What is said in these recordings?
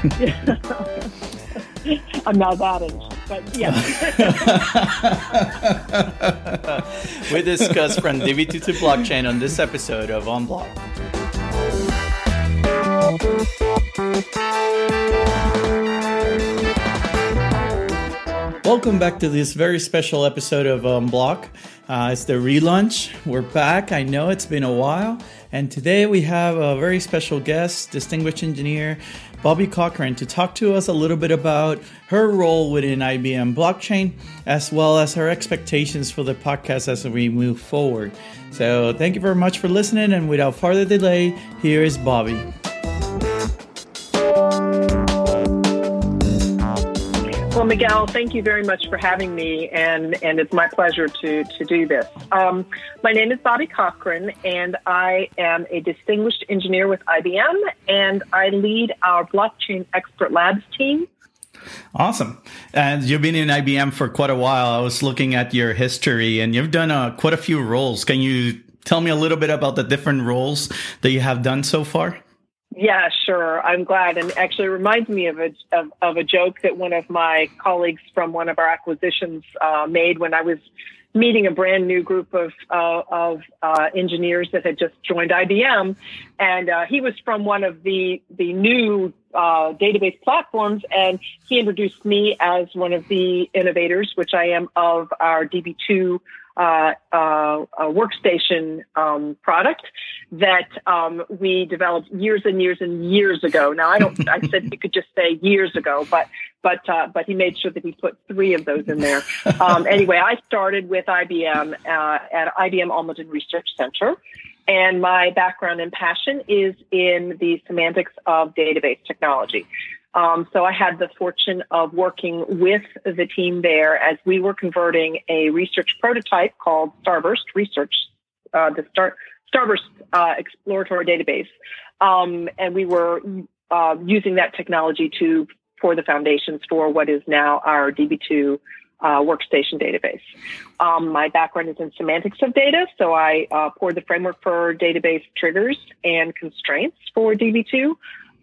I'm not that but yeah. we discuss from DB2 to blockchain on this episode of OnBlock. Welcome back to this very special episode of OnBlock. Uh, it's the relaunch. We're back. I know it's been a while. And today we have a very special guest, distinguished engineer Bobbie Cochrane, to talk to us a little bit about her role within IBM blockchain, as well as her expectations for the podcast as we move forward. So, thank you very much for listening. And without further delay, here is Bobbie. Miguel, thank you very much for having me, and, and it's my pleasure to, to do this. Um, my name is Bobbie Cochrane, and I am a distinguished engineer with IBM, and I lead our Blockchain Expert Labs team. Awesome. And you've been in IBM for quite a while. I was looking at your history, and you've done uh, quite a few roles. Can you tell me a little bit about the different roles that you have done so far? Yeah, sure. I'm glad, and actually reminds me of a of, of, a joke that one of my colleagues from one of our acquisitions uh, made when I was meeting a brand new group of uh, of uh, engineers that had just joined IBM, and uh, he was from one of the the new uh, database platforms, and he introduced me as one of the innovators, which I am of our DB2 uh, uh, workstation um, product that um, we developed years and years and years ago. Now, I don't. I said you could just say years ago, but but uh, but he made sure that he put three of those in there. Um, anyway, I started with IBM uh, at IBM Almaden Research Center. And my background and passion is in the semantics of database technology. Um, so I had the fortune of working with the team there as we were converting a research prototype called Starburst Research, uh, the Star, Starburst uh, exploratory database, um, and we were uh, using that technology to for the foundations for what is now our DB2 uh, workstation database. Um, my background is in semantics of data, so I uh, poured the framework for database triggers and constraints for DB2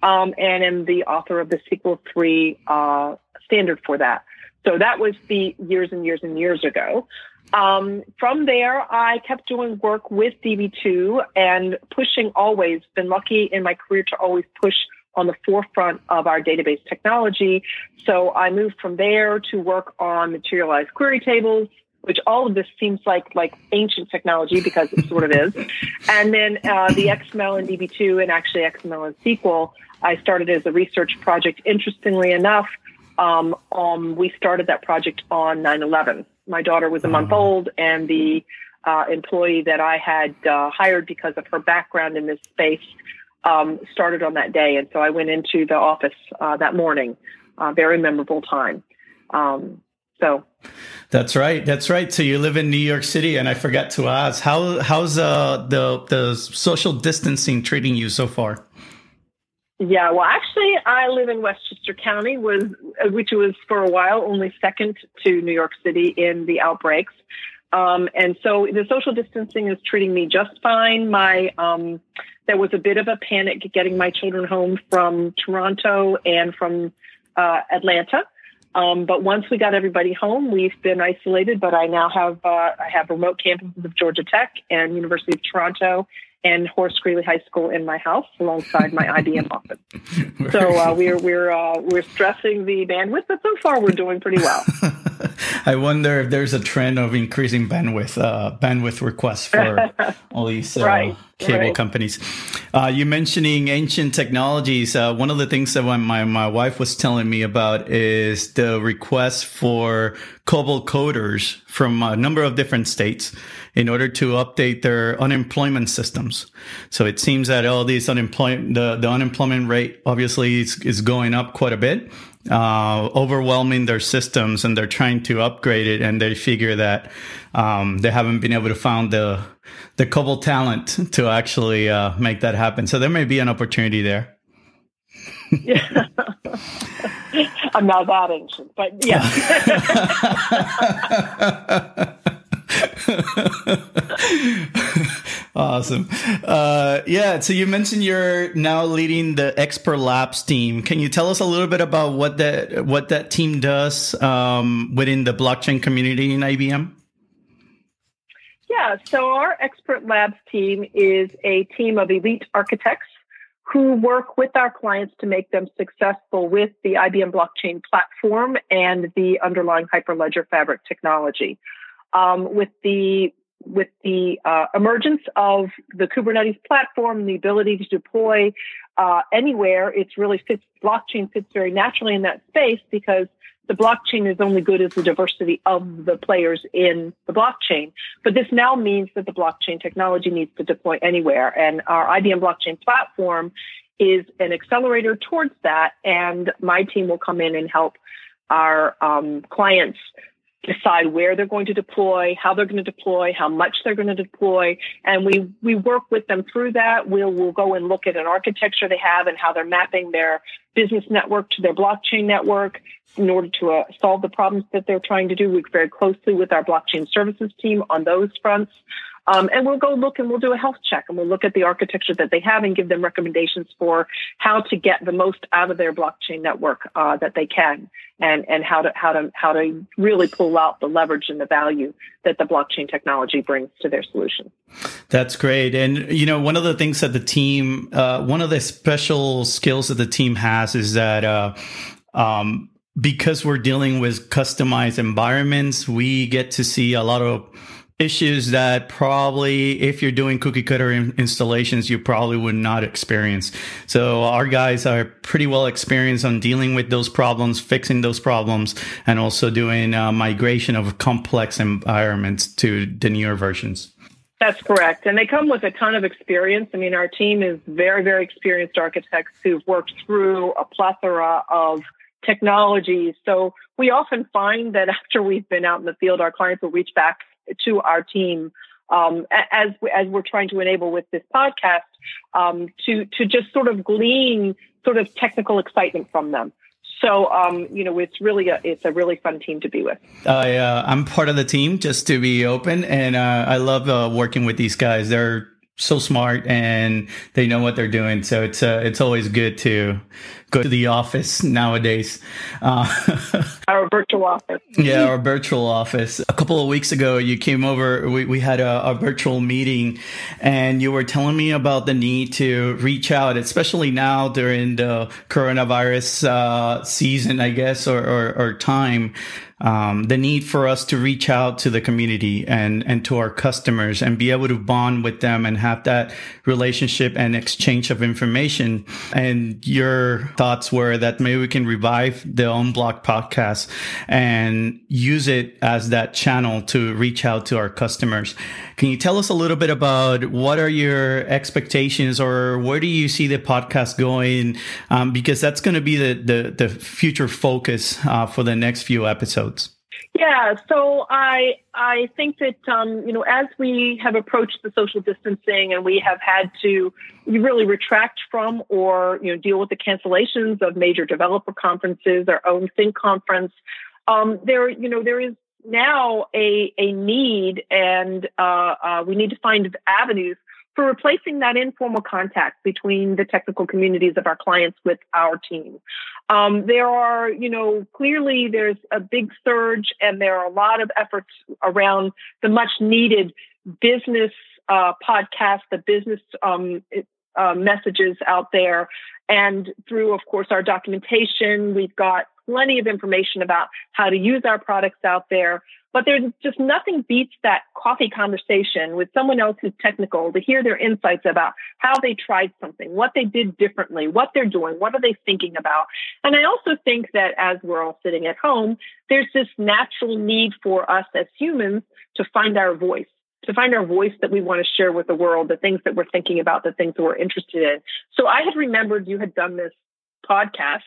um, and am the author of the SQL 3 uh, standard for that. So that was the years and years and years ago. Um, from there, I kept doing work with DB2 and pushing always, been lucky in my career to always push on the forefront of our database technology. So I moved from there to work on materialized query tables, which all of this seems like like ancient technology because it sort of is. And then uh, the XML and DB2 and actually XML and SQL I started as a research project. Interestingly enough, um, um, we started that project on 9/11. My daughter was a month mm-hmm. old, and the uh, employee that I had uh, hired because of her background in this space um, started on that day, and so I went into the office uh, that morning. Uh, very memorable time. Um, so. That's right. That's right. So you live in New York City, and I forgot to ask how how's uh, the the social distancing treating you so far? Yeah, well, actually, I live in Westchester County, was which was for a while only second to New York City in the outbreaks, um, and so the social distancing is treating me just fine. My um, there was a bit of a panic getting my children home from Toronto and from uh, Atlanta. Um, but once we got everybody home, we've been isolated. But I now have uh, I have remote campuses of Georgia Tech and University of Toronto and Horace Greeley High School in my house alongside my IBM office. So uh, we're we're uh, we're stressing the bandwidth, but so far we're doing pretty well. I wonder if there's a trend of increasing bandwidth uh, bandwidth requests for all these uh, right, cable right. companies. Uh, you mentioning ancient technologies. Uh, one of the things that my my wife was telling me about is the request for COBOL coders from a number of different states in order to update their unemployment systems. So it seems that all these unemployment, the, the unemployment rate obviously is, is going up quite a bit, uh, overwhelming their systems and they're trying to upgrade it. And they figure that, um, they haven't been able to find the, the COBOL talent to actually, uh, make that happen. So there may be an opportunity there. yeah. I'm not that ancient, but yeah. awesome. Uh, yeah. So you mentioned you're now leading the Expert Labs team. Can you tell us a little bit about what that what that team does um, within the blockchain community in IBM? Yeah. So our Expert Labs team is a team of elite architects who work with our clients to make them successful with the IBM blockchain platform and the underlying Hyperledger Fabric technology. Um, with the with the uh, emergence of the Kubernetes platform the ability to deploy uh, anywhere, it's really fits blockchain fits very naturally in that space because the blockchain is only good as the diversity of the players in the blockchain. But this now means that the blockchain technology needs to deploy anywhere, and our IBM blockchain platform is an accelerator towards that. And my team will come in and help our um, clients decide where they're going to deploy, how they're going to deploy, how much they're going to deploy, and we we work with them through that. We'll we'll go and look at an architecture they have and how they're mapping their business network to their blockchain network in order to uh, solve the problems that they're trying to do. We work very closely with our blockchain services team on those fronts. Um, and we'll go look and we'll do a health check and we'll look at the architecture that they have and give them recommendations for how to get the most out of their blockchain network uh, that they can and, and how to how to how to really pull out the leverage and the value that the blockchain technology brings to their solution. That's great. And you know, one of the things that the team, uh, one of the special skills that the team has is that uh, um, because we're dealing with customized environments, we get to see a lot of issues that probably if you're doing cookie cutter in- installations you probably would not experience so our guys are pretty well experienced on dealing with those problems fixing those problems and also doing uh, migration of complex environments to the newer versions that's correct. And they come with a ton of experience. I mean, our team is very, very experienced architects who've worked through a plethora of technologies. So we often find that after we've been out in the field, our clients will reach back to our team um, as as we're trying to enable with this podcast um, to to just sort of glean sort of technical excitement from them. So um, you know, it's really a it's a really fun team to be with. I uh, I'm part of the team just to be open, and uh, I love uh, working with these guys. They're so smart and they know what they're doing. So it's uh, it's always good to go to the office nowadays. Uh, our virtual office. Yeah, our virtual office. A couple of weeks ago, you came over. We, we had a, a virtual meeting, and you were telling me about the need to reach out, especially now during the coronavirus uh, season, I guess, or, or, or time um, the need for us to reach out to the community and and to our customers and be able to bond with them and have that relationship and exchange of information. And your thoughts were that maybe we can revive the OnBlock podcast and use it as that channel to reach out to our customers. Can you tell us a little bit about what are your expectations or where do you see the podcast going? Um, because that's going to be the, the, the future focus uh, for the next few episodes. Yeah, so I I think that um, you know as we have approached the social distancing and we have had to really retract from or you know deal with the cancellations of major developer conferences, our own Think conference, um, there you know there is now a a need and uh, uh, we need to find avenues for replacing that informal contact between the technical communities of our clients with our team. Um, there are, you know, clearly there's a big surge and there are a lot of efforts around the much needed business uh, podcast, the business um, uh, messages out there. And through, of course, our documentation, we've got plenty of information about how to use our products out there. But there's just nothing beats that coffee conversation with someone else who's technical to hear their insights about how they tried something, what they did differently, what they're doing, what are they thinking about. And I also think that as we're all sitting at home, there's this natural need for us as humans to find our voice to find our voice that we want to share with the world, the things that we're thinking about, the things that we're interested in. So I had remembered you had done this podcast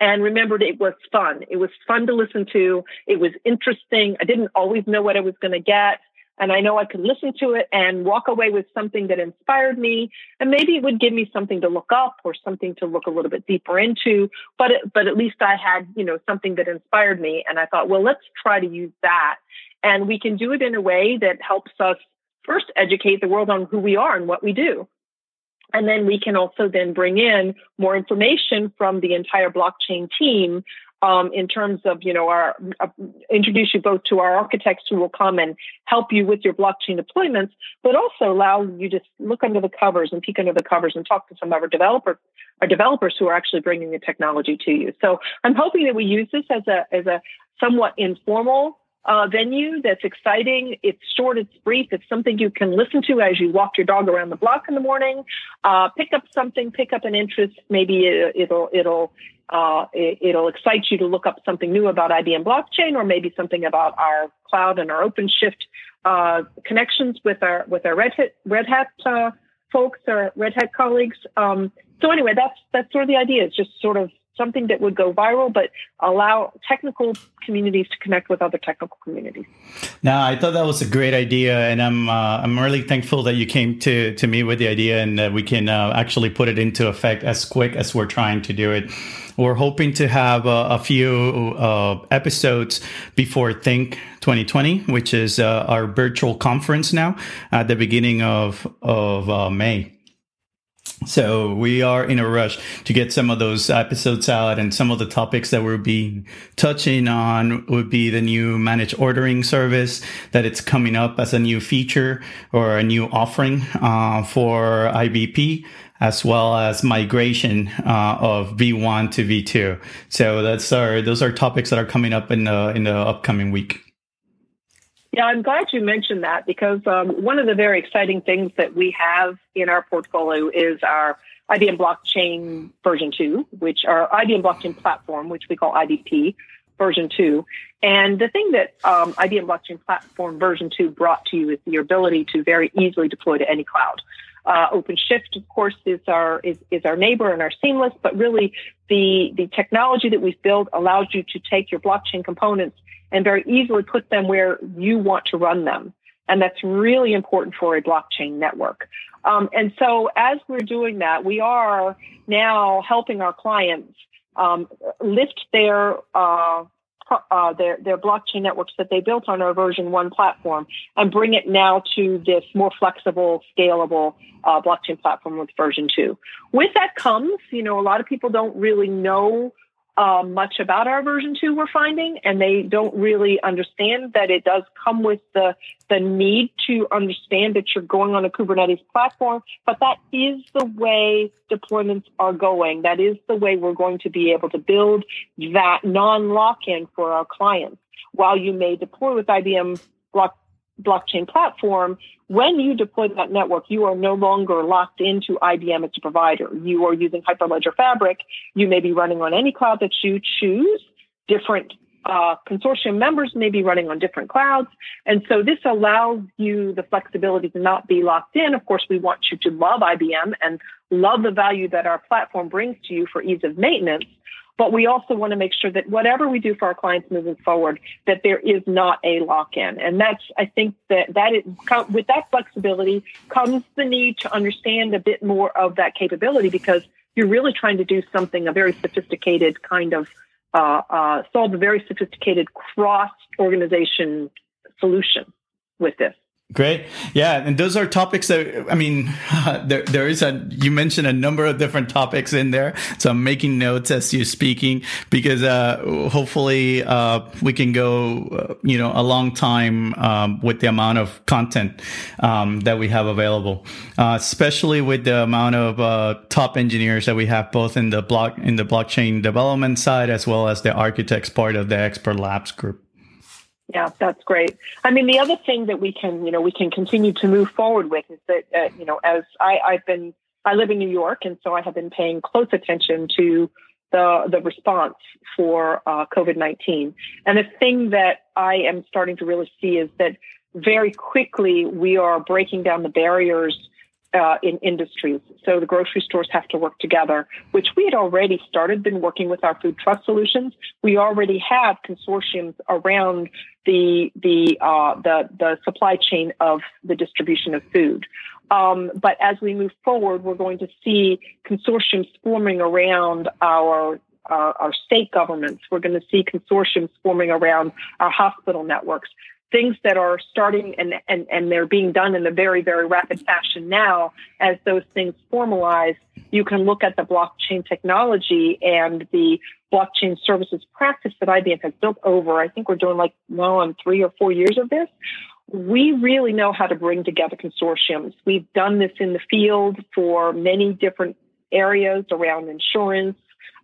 and remembered it was fun. It was fun to listen to. It was interesting. I didn't always know what I was going to get. And I know I could listen to it and walk away with something that inspired me. And maybe it would give me something to look up or something to look a little bit deeper into. But, it, but at least I had, you know, something that inspired me. And I thought, well, let's try to use that. And we can do it in a way that helps us first educate the world on who we are and what we do. And then we can also then bring in more information from the entire blockchain team um, in terms of, you know, our uh, introduce you both to our architects who will come and help you with your blockchain deployments, but also allow you to look under the covers and peek under the covers and talk to some of our developers, our developers who are actually bringing the technology to you. So I'm hoping that we use this as a as a somewhat informal uh, venue that's exciting. It's short, it's brief, it's something you can listen to as you walk your dog around the block in the morning. Uh, pick up something, pick up an interest. Maybe it, will it'll uh, it, will excite you to look up something new about IBM blockchain, or maybe something about our cloud and our OpenShift uh, connections with our with our Red Hat Red Hat uh, folks or Red Hat colleagues. Um, so anyway, that's that's sort of the idea. It's just sort of something that would go viral, but allow technical communities to connect with other technical communities. Now, I thought that was a great idea, and I'm uh, I'm really thankful that you came to to me with the idea, and that we can uh, actually put it into effect as quick as we're trying to do it. We're hoping to have uh, a few uh, episodes before Think 2020, which is uh, our virtual conference now at the beginning of of May. So we are in a rush to get some of those episodes out and some of the topics that we'll be touching on would be the new managed ordering service that it's coming up as a new feature or a new offering uh, for IBP as well as migration uh, of V1 to V2. So that's our those are topics that are coming up in the in the upcoming week. Yeah, I'm glad you mentioned that because um, one of the very exciting things that we have in our portfolio is our IBM Blockchain version 2, which our IBM Blockchain platform, which we call IBP version 2. And the thing that um, IBM Blockchain platform version 2 brought to you is the ability to very easily deploy to any cloud. Uh, OpenShift, of course, is our is, is our neighbor and our seamless, but really the the technology that we've built allows you to take your blockchain components and very easily put them where you want to run them. And that's really important for a blockchain network. Um, and so as we're doing that, we are now helping our clients um, lift their uh, uh, their their blockchain networks that they built on our version one platform and bring it now to this more flexible, scalable uh, blockchain platform with version two. With that comes, you know, a lot of people don't really know uh, much about our version two we're finding, and they don't really understand that it does come with the the need to understand that you're going on a Kubernetes platform. But that is the way deployments are going. That is the way we're going to be able to build that non lock-in for our clients. While you may deploy with IBM Block blockchain platform, when you deploy that network, you are no longer locked into IBM as a provider. You are using Hyperledger Fabric. You may be running on any cloud that you choose. Different uh, consortium members may be running on different clouds. And so this allows you the flexibility to not be locked in. Of course, we want you to love IBM and love the value that our platform brings to you for ease of maintenance. But we also want to make sure that whatever we do for our clients moving forward, that there is not a lock-in. And that's, I think that that with that flexibility comes the need to understand a bit more of that capability because you're really trying to do something, a very sophisticated kind of, uh, uh, solve a very sophisticated cross organization solution with this. Great. Yeah. And those are topics that, I mean, there, there is a, you mentioned a number of different topics in there. So I'm making notes as you're speaking because, uh, hopefully, uh, we can go, uh, you know, a long time, um, with the amount of content, um, that we have available, uh, especially with the amount of, uh, top engineers that we have both in the block, in the blockchain development side as well as the architects part of the expert labs group. Yeah, that's great. I mean, the other thing that we can, you know, we can continue to move forward with is that, uh, you know, as I, I've been, I live in New York, and so I have been paying close attention to the the response for uh, COVID nineteen. And the thing that I am starting to really see is that very quickly we are breaking down the barriers uh, in industries. So the grocery stores have to work together, which we had already started, been working with our food trust solutions. We already have consortiums around the the uh, the the supply chain of the distribution of food. Um, but as we move forward, we're going to see consortiums forming around our our, our state governments. We're going to see consortiums forming around our hospital networks. Things that are starting and, and, and they're being done in a very, very rapid fashion now, as those things formalize, you can look at the blockchain technology and the blockchain services practice that IBM has built over, I think we're doing like well on three or four years of this. We really know how to bring together consortiums. We've done this in the field for many different areas around insurance,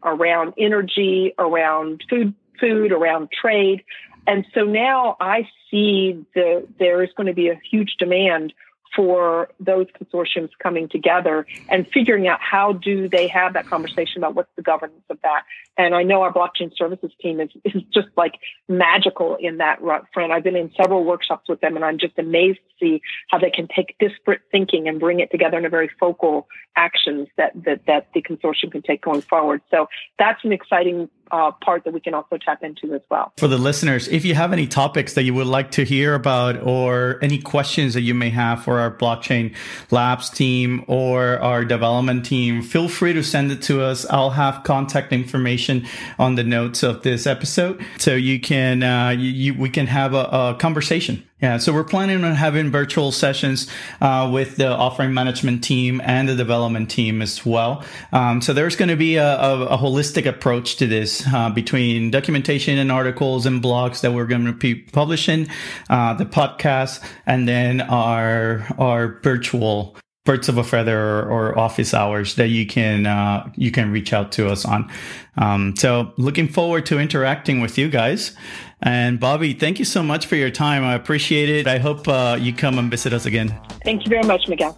around energy, around food, food, around trade. And so now I see the, there is going to be a huge demand for those consortiums coming together and figuring out how do they have that conversation about what's the governance of that. And I know our blockchain services team is, is just like magical in that front. I've been in several workshops with them and I'm just amazed to see how they can take disparate thinking and bring it together in a very focal actions that, that, that the consortium can take going forward. So that's an exciting uh, part that we can also tap into as well. For the listeners, if you have any topics that you would like to hear about or any questions that you may have for our blockchain labs team or our development team, feel free to send it to us. I'll have contact information on the notes of this episode so you can uh, you, you, we can have a, a conversation yeah, so we're planning on having virtual sessions uh, with the offering management team and the development team as well. Um, so there's going to be a, a, a, holistic approach to this uh, between documentation and articles and blogs that we're going to be publishing, uh, the podcast, and then our our virtual birds of a feather or, or office hours that you can uh, you can reach out to us on. Um, so looking forward to interacting with you guys. And Bobbie, thank you so much for your time. I appreciate it. I hope uh, you come and visit us again. Thank you very much, Miguel.